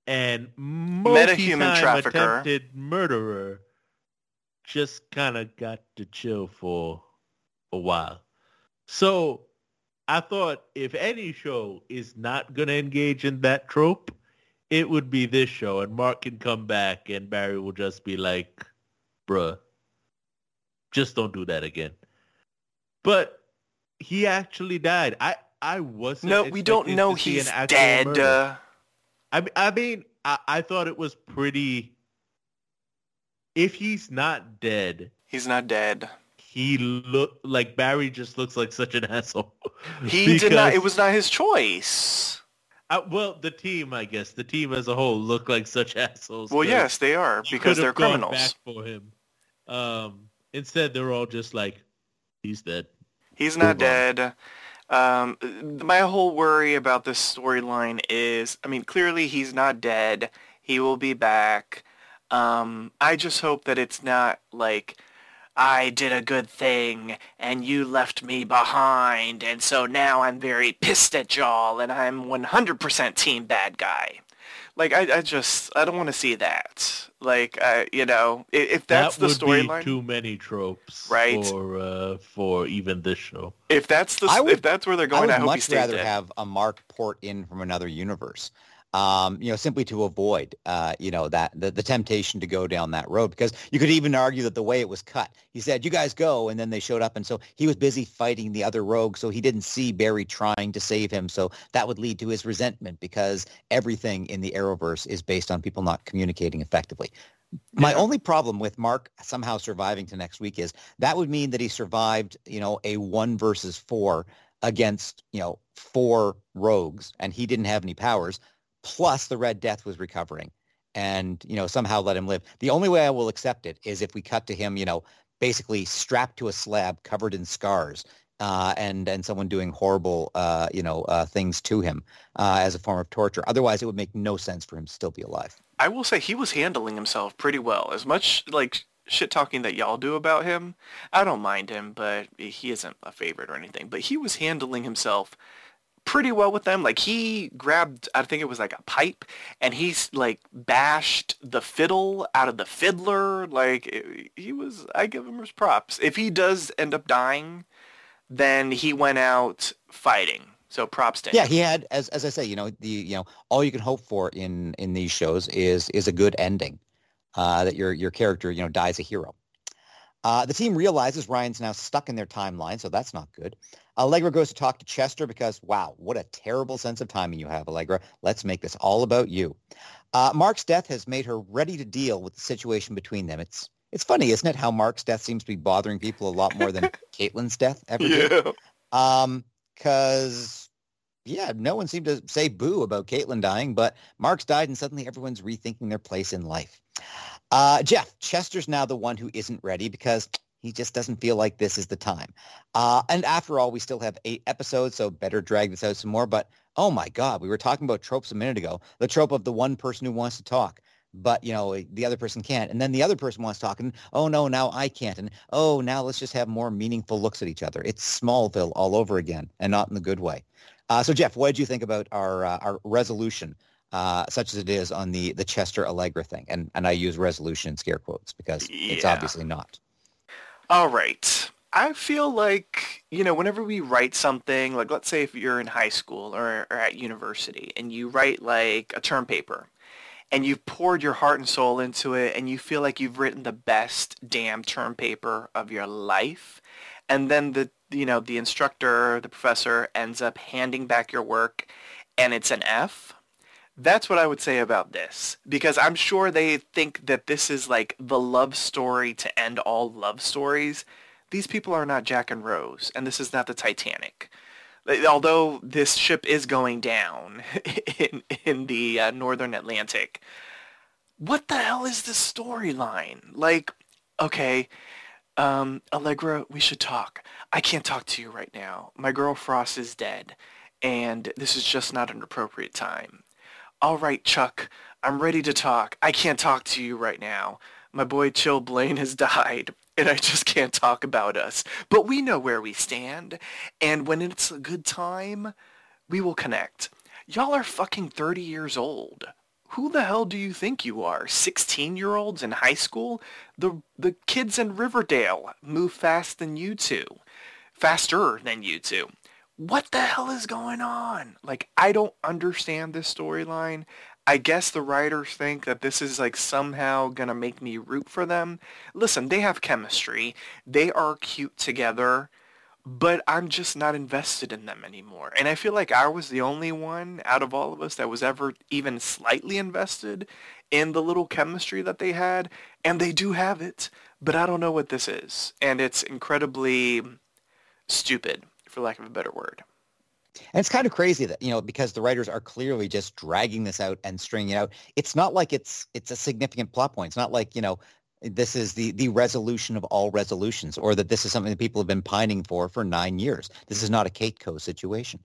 and multi-time trafficker. attempted murderer just kind of got to chill for a while. So I thought if any show is not going to engage in that trope, it would be this show. And Mark can come back and Barry will just be like, bruh, just don't do that again. But he actually died. I, I wasn't No, we don't know he's an dead. Uh, I, I mean, I, I thought it was pretty... If he's not dead, he's not dead. he look like Barry just looks like such an asshole. He did not. It was not his choice. Uh, well, the team, I guess, the team as a whole look like such assholes. Well, yes, they are because they're criminals. Back for him. Um, instead, they're all just like, he's dead. He's not dead. Um, my whole worry about this storyline is, I mean, clearly he's not dead. He will be back. Um, I just hope that it's not like I did a good thing and you left me behind, and so now I'm very pissed at y'all, and I'm 100% team bad guy. Like I, I just I don't want to see that. Like I, you know, i- if that's that the would be storyline, too many tropes Right. for uh, for even this show. if that's the would- if that's where they're I going, would I, hope he much stays rather dead. have a Mark port in from another universe. Um, you know, simply to avoid, uh, you know, that the, the temptation to go down that road, because you could even argue that the way it was cut, he said, "You guys go," and then they showed up, and so he was busy fighting the other rogue, so he didn't see Barry trying to save him, so that would lead to his resentment because everything in the Arrowverse is based on people not communicating effectively. My Yeah. only problem with Mark somehow surviving to next week is that would mean that he survived, you know, a one versus four against, you know, four rogues and he didn't have any powers. Plus the Red Death was recovering and, you know, somehow let him live. The only way I will accept it is if we cut to him, you know, basically strapped to a slab covered in scars uh, and, and someone doing horrible, uh, you know, uh, things to him uh, as a form of torture. Otherwise, it would make no sense for him to still be alive. I will say he was handling himself pretty well. As much like shit talking that y'all do about him, I don't mind him, but he isn't a favorite or anything. But he was handling himself pretty well with them. Like he grabbed, I think it was like a pipe, and he's like bashed the fiddle out of the fiddler. Like it- he was, I give him his props. If he does end up dying, then he went out fighting. So props to him. Yeah, he had, as as I say, you know, the you know, all you can hope for in in these shows is is a good ending, uh, that your your character you know dies a hero. Uh, the team realizes Ryan's now stuck in their timeline, so that's not good. Allegra goes to talk to Chester because, wow, what a terrible sense of timing you have, Allegra. Let's make this all about you. Uh, Mark's death has made her ready to deal with the situation between them. It's it's funny, isn't it, how Mark's death seems to be bothering people a lot more than Caitlin's death ever Yeah. did? Um, because yeah, no one seemed to say boo about Caitlin dying, but Mark's died, and suddenly everyone's rethinking their place in life. Uh, Jeff, Chester's now the one who isn't ready because he just doesn't feel like this is the time. Uh, and after all, we still have eight episodes, so better drag this out some more. But oh my God, we were talking about tropes a minute ago. The trope of the one person who wants to talk, but you know the other person can't, and then the other person wants to talk, and oh no, now I can't, and oh now let's just have more meaningful looks at each other. It's Smallville all over again, and not in the good way. Uh, so Jeff, what did you think about our uh, our resolution? Uh, such as it is on the the Chester Allegra thing, and and I use resolution in scare quotes because it's obviously not. All right. I feel like, you know, whenever we write something, like let's say if you're in high school or, or at university and you write like a term paper and you've poured your heart and soul into it and you feel like you've written the best damn term paper of your life and then the, you know, the instructor, the professor ends up handing back your work and it's an F. That's what I would say about this because I'm sure they think that this is like the love story to end all love stories. These people are not Jack and Rose, and this is not the Titanic. Although this ship is going down in in the uh, northern Atlantic, what the hell is this storyline? Like, okay, um, Allegra, we should talk. I can't talk to you right now. My girl Frost is dead, and this is just not an appropriate time. All right, Chuck, I'm ready to talk. I can't talk to you right now. My boy Chillblaine has died, and I just can't talk about us. But we know where we stand, and when it's a good time, we will connect. Y'all are fucking 30 years old. Who the hell do you think you are? 16-year-olds in high school? The the kids in Riverdale move fast than you two. Faster than you two what the hell is going on? Like, I don't understand this storyline. I guess the writers think that this is like somehow gonna make me root for them. Listen, they have chemistry. They are cute together, but I'm just not invested in them anymore. And I feel like I was the only one out of all of us that was ever even slightly invested in the little chemistry that they had. And they do have it, but I don't know what this is. And it's incredibly stupid for lack of a better word. And it's kind of crazy that, you know, because the writers are clearly just dragging this out and stringing it out. It's not like it's it's a significant plot point. It's not like, you know, this is the the resolution of all resolutions or that this is something that people have been pining for for nine years. This is not a Kate Co situation.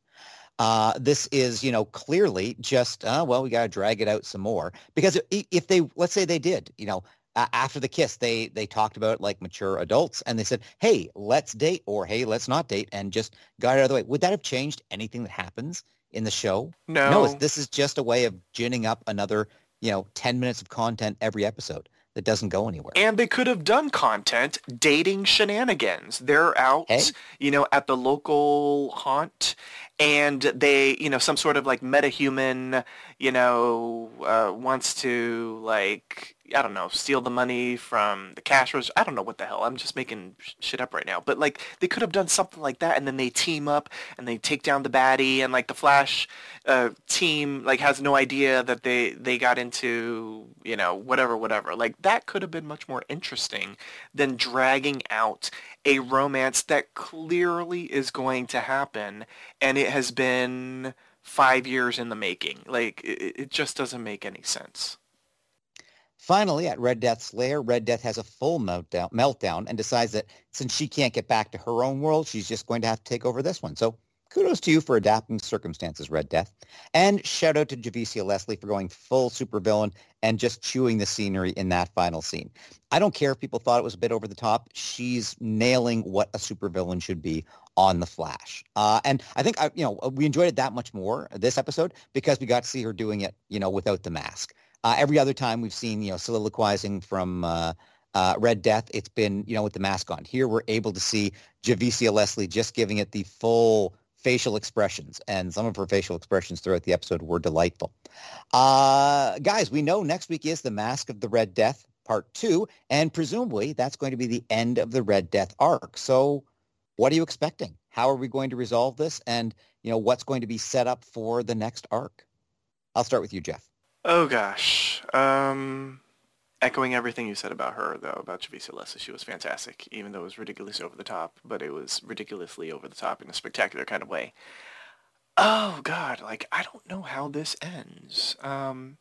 Uh, this is, you know, clearly just, uh, well, we got to drag it out some more because if they, let's say they did, you know, a- after the kiss, they they talked about like mature adults and they said, hey, let's date or hey, let's not date and just got it out of the way. Would that have changed anything that happens in the show? No, No, this is just a way of ginning up another, you know, 10 minutes of content every episode that doesn't go anywhere. and they could have done content dating shenanigans. They're out, Hey. you know, at the local haunt, and they, you know, some sort of like metahuman, you know, uh, wants to like, I don't know, steal the money from the cash register. I don't know what the hell. I'm just making shit up right now. But like, they could have done something like that, and then they team up and they take down the baddie, and like the Flash uh, team like has no idea that they they got into you know whatever whatever. Like that could have been much more interesting than dragging out a romance that clearly is going to happen, and it has been five years in the making. Like it, it just doesn't make any sense. Finally, at Red Death's lair, Red Death has a full meltdown, meltdown and decides that since she can't get back to her own world, she's just going to have to take over this one. So kudos to you for adapting circumstances, Red Death. And shout out to Javicia Leslie for going full supervillain and just chewing the scenery in that final scene. I don't care if people thought it was a bit over the top. She's nailing what a supervillain should be on the Flash. Uh, and I think I, you know we enjoyed it that much more this episode because we got to see her doing it, you know, without the mask. Uh, every other time we've seen, you know, soliloquizing from uh, uh, Red Death, it's been, you know, with the mask on. Here we're able to see Javicia Leslie just giving it the full facial expressions, and some of her facial expressions throughout the episode were delightful. Uh, guys, we know next week is the Mask of the Red Death Part 2, and presumably that's going to be the end of the Red Death arc. So what are you expecting? How are we going to resolve this? And, you know, what's going to be set up for the next arc? I'll start with you, Jeff. Oh, gosh. Um, echoing everything you said about her, though, about Javicia Leslie, she was fantastic, even though it was ridiculously over the top, but it was ridiculously over the top in a spectacular kind of way. Oh, God, like, I don't know how this ends. Um,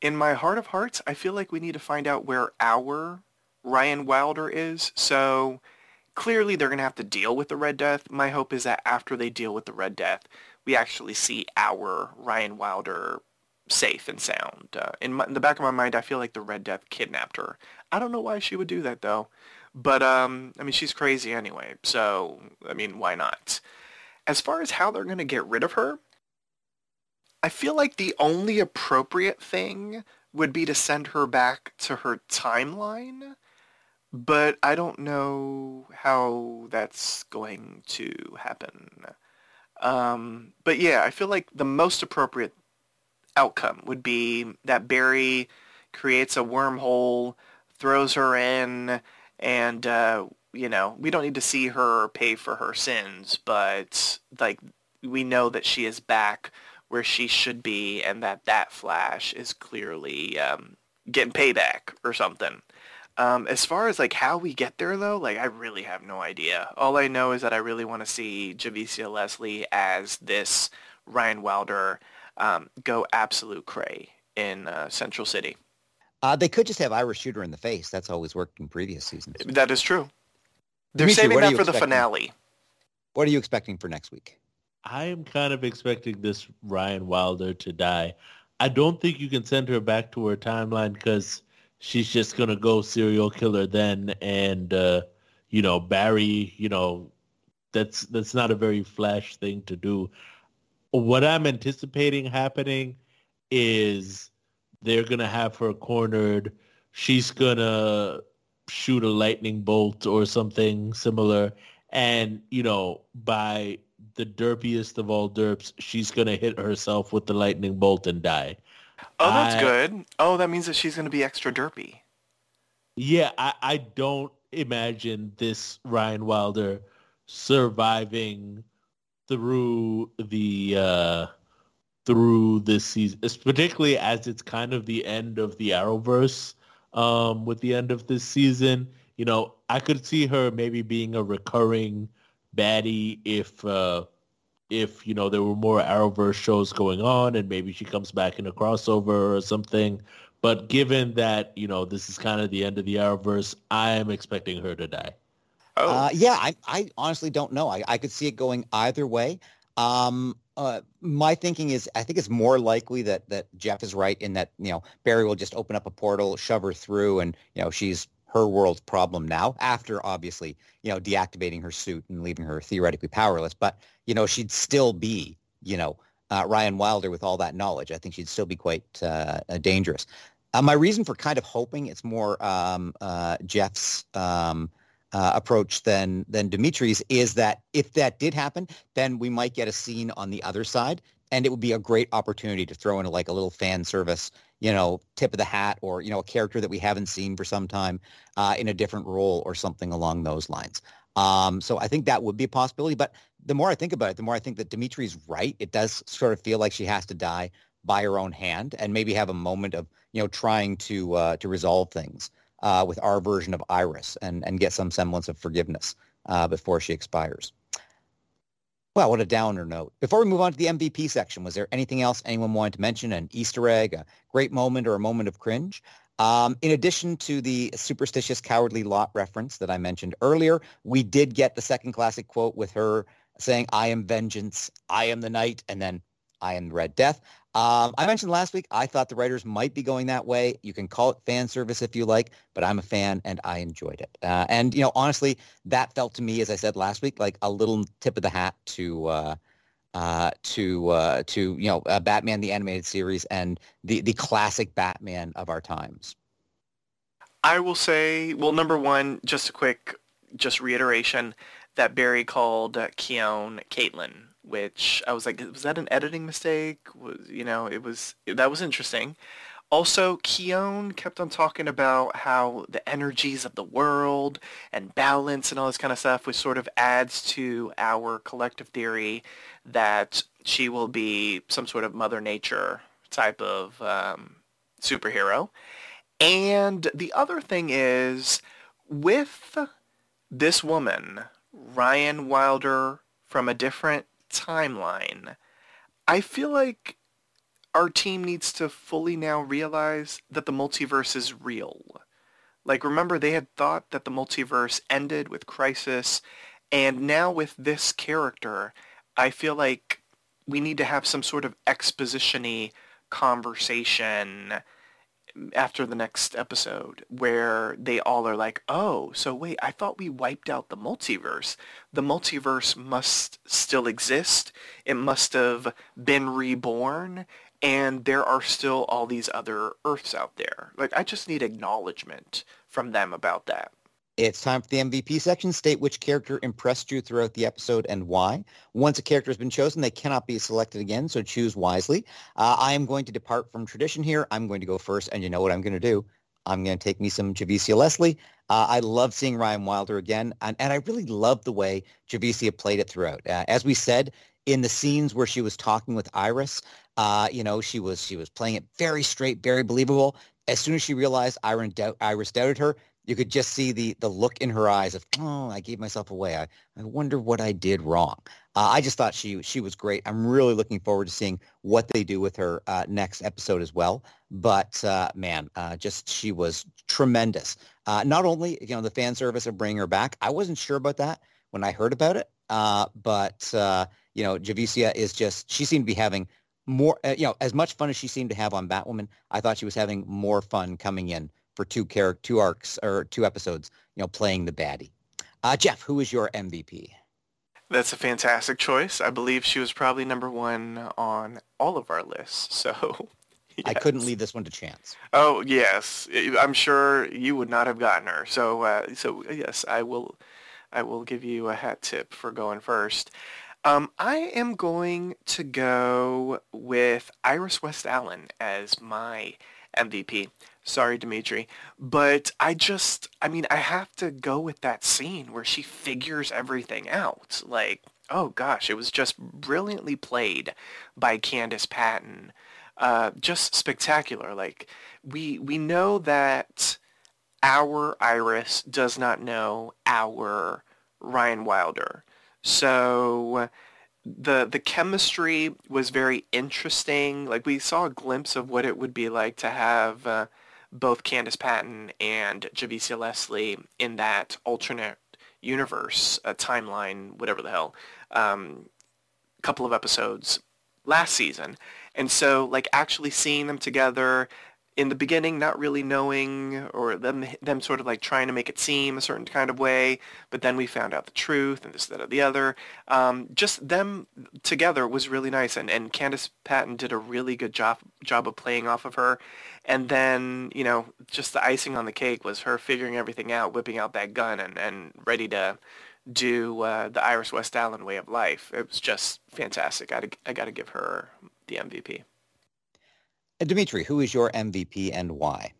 in my heart of hearts, I feel like we need to find out where our Ryan Wilder is, so clearly they're going to have to deal with the Red Death. My hope is that after they deal with the Red Death, we actually see our Ryan Wilder safe and sound. Uh, in, my, in, the back of my mind, I feel like the Red Death kidnapped her. I don't know why she would do that though, but um, I mean she's crazy anyway. So I mean, why not? As far as how they're going to get rid of her, I feel like the only appropriate thing would be to send her back to her timeline, but I don't know how that's going to happen. Um, but yeah, I feel like the most appropriate outcome would be that Barry creates a wormhole, throws her in, and uh, you know we don't need to see her pay for her sins, but like we know that she is back where she should be, and that that Flash is clearly um, getting payback or something. Um, as far as like how we get there though, like I really have no idea. All I know is that I really want to see Javicia Leslie as this Ryan Wilder um, go absolute cray in uh, Central City. Uh, they could just have Ira Shooter in the face. That's always worked in previous seasons. That is true. They're Dimitri, saving that for expecting? the finale. What are you expecting for next week? I am kind of expecting this Ryan Wilder to die. I don't think you can send her back to her timeline because she's just gonna go serial killer then, and uh, you know Barry, you know that's that's not a very flash thing to do what I'm anticipating happening is they're gonna have her cornered. She's gonna shoot a lightning bolt or something similar, and you know by the derpiest of all derps, she's gonna hit herself with the lightning bolt and die. Oh, that's I, good. Oh, that means that she's gonna be extra derpy. Yeah, I, I don't imagine this Ryan Wilder surviving through the uh, through this season, particularly as it's kind of the end of the Arrowverse um, with the end of this season. You know, I could see her maybe being a recurring baddie if uh, if you know there were more Arrowverse shows going on, and maybe she comes back in a crossover or something. But given that you know this is kind of the end of the Arrowverse, I am expecting her to die. Oh. Uh, yeah, I, I honestly don't know. I, I could see it going either way. Um, uh, my thinking is, I think it's more likely that that Jeff is right in that you know Barry will just open up a portal, shove her through, and you know she's her world's problem now. After obviously you know deactivating her suit and leaving her theoretically powerless, but you know she'd still be you know uh, Ryan Wilder with all that knowledge. I think she'd still be quite uh, dangerous. Uh, my reason for kind of hoping it's more um, uh, Jeff's um, uh, approach than than Dimitri's is that if that did happen, then we might get a scene on the other side, and it would be a great opportunity to throw in a, like a little fan service, you know, tip of the hat, or you know, a character that we haven't seen for some time uh, in a different role or something along those lines. Um, so I think that would be a possibility. But the more I think about it, the more I think that Dimitri's right. It does sort of feel like she has to die by her own hand, and maybe have a moment of you know trying to uh, to resolve things uh, with our version of Iris and, and get some semblance of forgiveness uh, before she expires. Well, what a downer note. Before we move on to the MVP section, was there anything else anyone wanted to mention? An Easter egg, a great moment, or a moment of cringe? Um, in addition to the superstitious cowardly lot reference that I mentioned earlier, we did get the second classic quote with her saying, I am vengeance, I am the night, and then I am Red Death. Um, I mentioned last week I thought the writers might be going that way. You can call it fan service if you like, but I'm a fan and I enjoyed it. Uh, and you know, honestly, that felt to me, as I said last week, like a little tip of the hat to uh, uh, to uh, to you know uh, Batman the animated series and the the classic Batman of our times. I will say, well, number one, just a quick, just reiteration that Barry called uh, Khione Caitlin, which I was like, was that an editing mistake? Was you know, it was that was interesting. Also, Khione kept on talking about how the energies of the world and balance and all this kind of stuff, which sort of adds to our collective theory that she will be some sort of Mother Nature type of um, superhero. And the other thing is, with this woman, Ryan Wilder from a different timeline, I feel like our team needs to fully now realize that the multiverse is real. Like, remember, they had thought that the multiverse ended with Crisis, and now with this character, I feel like we need to have some sort of exposition conversation after the next episode where they all are like, oh, so wait, I thought we wiped out the multiverse. The multiverse must still exist. It must have been reborn. And there are still all these other Earths out there. Like, I just need acknowledgement from them about that. It's time for the MVP section. State which character impressed you throughout the episode and why. Once a character has been chosen, they cannot be selected again, so choose wisely. Uh, I am going to depart from tradition here. I'm going to go first, and you know what I'm going to do? I'm going to take me some Javicia Leslie. Uh, I love seeing Ryan Wilder again, and, and I really love the way Javicia played it throughout. Uh, as we said, in the scenes where she was talking with Iris, uh, you know, she was she was playing it very straight, very believable. As soon as she realized Iris, doubt, Iris doubted her, you could just see the the look in her eyes of oh i gave myself away. I, I wonder what i did wrong. Uh, i just thought she she was great. I'm really looking forward to seeing what they do with her uh, next episode as well. But uh, man uh, just she was tremendous. Uh, not only you know the fan service of bringing her back i wasn't sure about that when i heard about it. Uh, but you know javicia is just she seemed to be having more you know as much fun as she seemed to have on batwoman i thought she was having more fun coming in for two char- two arcs or two episodes, you know, playing the baddie. Uh, Jeff, who is your MVP? That's a fantastic choice. I believe she was probably number one on all of our lists. So yes. I couldn't leave this one to chance. Oh yes, I'm sure you would not have gotten her. So uh, so yes, I will. I will give you a hat tip for going first. Um, I am going to go with Iris West Allen as my MVP. Sorry, Dimitri. But I just, I mean, I have to go with that scene where she figures everything out. Like, oh gosh, it was just brilliantly played by Candice Patton. Uh, just spectacular. Like, we, we know that our Iris does not know our Ryan Wilder. So the the chemistry was very interesting. Like we saw a glimpse of what it would be like to have uh, both Candice Patton and Javicia Leslie in that alternate universe, timeline, whatever the hell, um, couple of episodes last season. And so, like, actually seeing them together in the beginning not really knowing or them them sort of like trying to make it seem a certain kind of way, but then we found out the truth and this, that, or the other. Um, just them together was really nice, and, and Candice Patton did a really good job job of playing off of her. And then, you know, just the icing on the cake was her figuring everything out, whipping out that gun and, and ready to do uh, the Iris West Allen way of life. It was just fantastic. I, I got to give her the MVP. Dimitri, who is your MVP and why?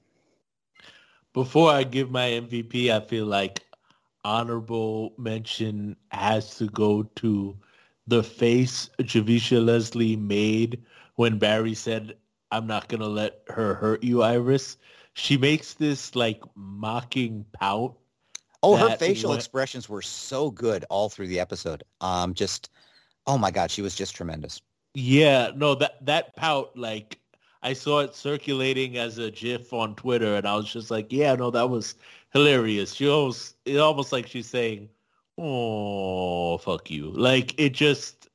Before I give my MVP, I feel like honorable mention has to go to the face Javicia Leslie made when Barry said, I'm not going to let her hurt you, Iris. She makes this like mocking pout. Oh, her facial expressions were so good all through the episode. Um, just, oh my God, she was just tremendous. Yeah, no, that, that pout, like I saw it circulating as a GIF on Twitter, and I was just like, "Yeah, no, that was hilarious." She almost, it almost like she's saying, "Oh, fuck you!" Like it just,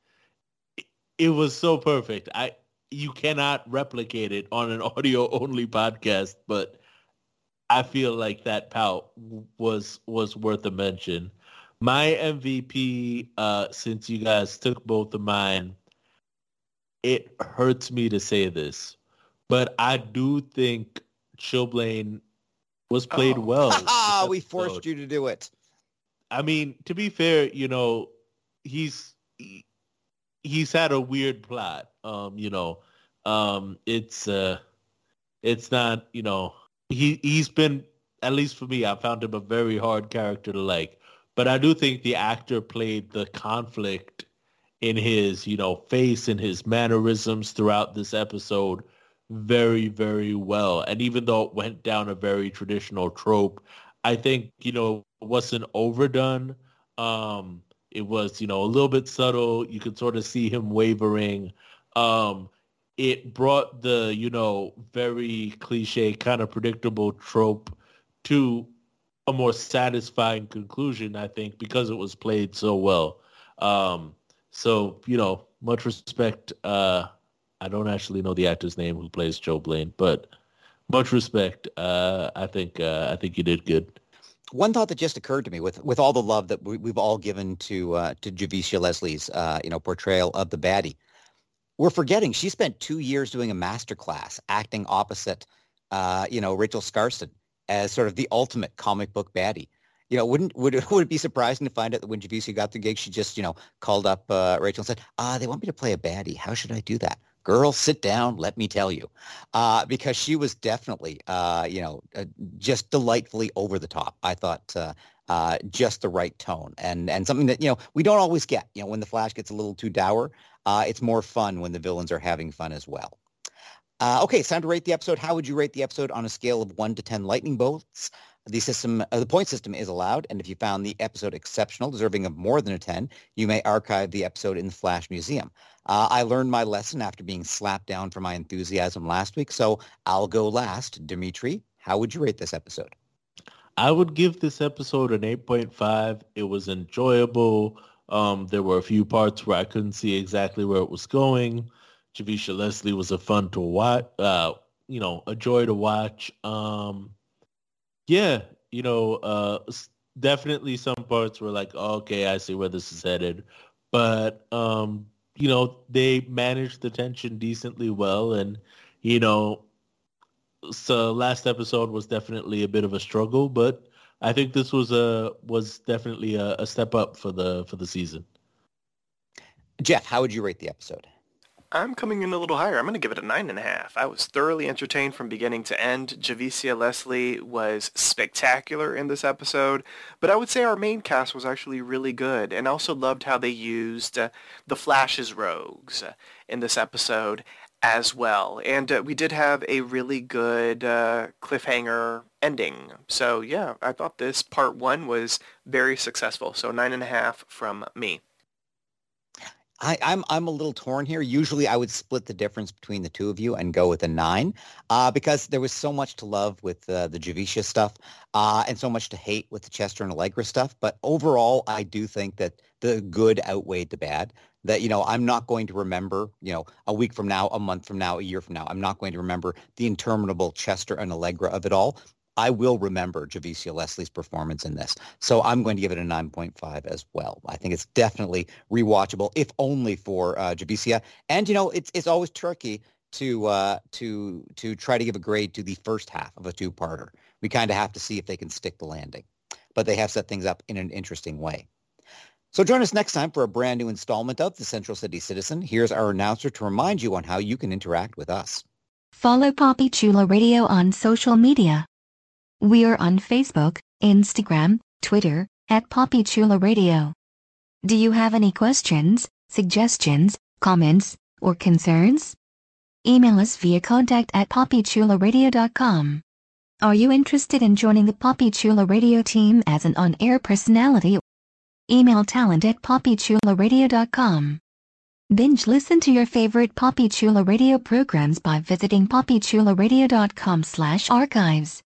it was so perfect. I you cannot replicate it on an audio only podcast, but I feel like that pout was was worth a mention. My MVP, uh, since you guys took both of mine, it hurts me to say this, but I do think Chillblaine was played Oh. well. Ah, we forced you to do it. I mean, to be fair, you know, he's he- he's had a weird plot. Um, you know, um, it's uh, it's not, you know, he he's been at least for me, I found him a very hard character to like. But I do think the actor played the conflict in his, you know, face and his mannerisms throughout this episode very, very well. And even though it went down a very traditional trope, I think, you know, it wasn't overdone. Um, it was, you know, a little bit subtle. You could sort of see him wavering. Um, it brought the, you know, very cliche, kind of predictable trope to a more satisfying conclusion, I think, because it was played so well. Um, so, you know, much respect. Uh, I don't actually know the actor's name who plays Joe Blaine, but much respect. Uh, I think uh, I think you did good. One thought that just occurred to me with with all the love that we, we've all given to uh, to Javicia Leslie's uh, you know portrayal of the baddie, we're forgetting she spent two years doing a master class acting opposite uh, you know Rachel Skarsten as sort of the ultimate comic book baddie. You know, wouldn't would it, would it be surprising to find out that when Javicia got the gig, she just you know called up uh, Rachel and said, "Ah, they want me to play a baddie. How should I do that?" Girl, sit down. Let me tell you, uh, because she was definitely, uh, you know, uh, just delightfully over the top. I thought uh, uh, just the right tone and and something that you know we don't always get. You know, when the Flash gets a little too dour, uh, it's more fun when the villains are having fun as well. Okay, it's time to rate the episode. How would you rate the episode on a scale of one to ten lightning bolts? The system, uh, the point system is allowed, and if you found the episode exceptional, deserving of more than a ten, you may archive the episode in the Flash Museum. Uh, I learned my lesson after being slapped down for my enthusiasm last week, so I'll go last. Dimitri, how would you rate this episode? I would give this episode an 8.5. It was enjoyable. Um, there were a few parts where I couldn't see exactly where it was going. Javicia Leslie was a fun to watch, uh, you know, a joy to watch. Um, yeah, you know, uh, definitely some parts were like, oh, okay, I see where this is headed. But, um, you know, they managed the tension decently well. And, you know, so last episode was definitely a bit of a struggle, but I think this was a was definitely a, a step up for the for the season. Jeff, how would you rate the episode? I'm coming in a little higher. I'm going to give it a nine and a half. I was thoroughly entertained from beginning to end. Javicia Leslie was spectacular in this episode, but I would say our main cast was actually really good, and I also loved how they used uh, the Flash's rogues uh, in this episode as well. And uh, we did have a really good uh, cliffhanger ending. So yeah, I thought this part one was very successful. So nine and a half from me. I, I'm I'm a little torn here. Usually, I would split the difference between the two of you and go with a nine, uh, because there was so much to love with uh, the Javicia stuff, uh, and so much to hate with the Chester and Allegra stuff. But overall, I do think that the good outweighed the bad. That you know, I'm not going to remember, you know, a week from now, a month from now, a year from now. I'm not going to remember the interminable Chester and Allegra of it all. I will remember Javicia Leslie's performance in this. So I'm going to give it a 9.5 as well. I think it's definitely rewatchable, if only for uh, Javicia. And, you know, it's it's always tricky to uh, to to try to give a grade to the first half of a two-parter. We kind of have to see if they can stick the landing. But they have set things up in an interesting way. So join us next time for a brand new installment of The Central City Citizen. Here's our announcer to remind you on how you can interact with us. Follow Papi Chulo Radio on social media. We are on Facebook, Instagram, Twitter, at Papi Chulo Radio. Do you have any questions, suggestions, comments, or concerns? Email us via contact at papichuloradio.com. Are you interested in joining the Papi Chulo Radio team as an on-air personality? Email talent at papichuloradio.com. Binge listen to your favorite Papi Chulo Radio programs by visiting papichuloradio.com slash archives.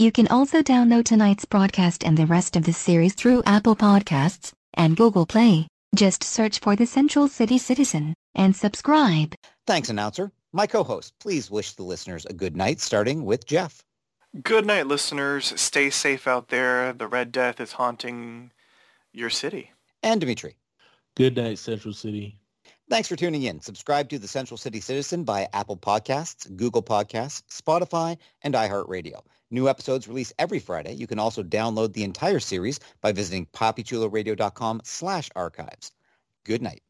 You can also download tonight's broadcast and the rest of the series through Apple Podcasts and Google Play. Just search for The Central City Citizen and subscribe. Thanks, announcer. My co-host, please wish the listeners a good night, starting with Jeff. Good night, listeners. Stay safe out there. The Red Death is haunting your city. And Dimitri. Good night, Central City. Thanks for tuning in. Subscribe to The Central City Citizen by Apple Podcasts, Google Podcasts, Spotify, and iHeartRadio. New episodes release every Friday. You can also download the entire series by visiting papichuloradio.com slash archives. Good night.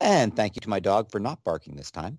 And thank you to my dog for not barking this time.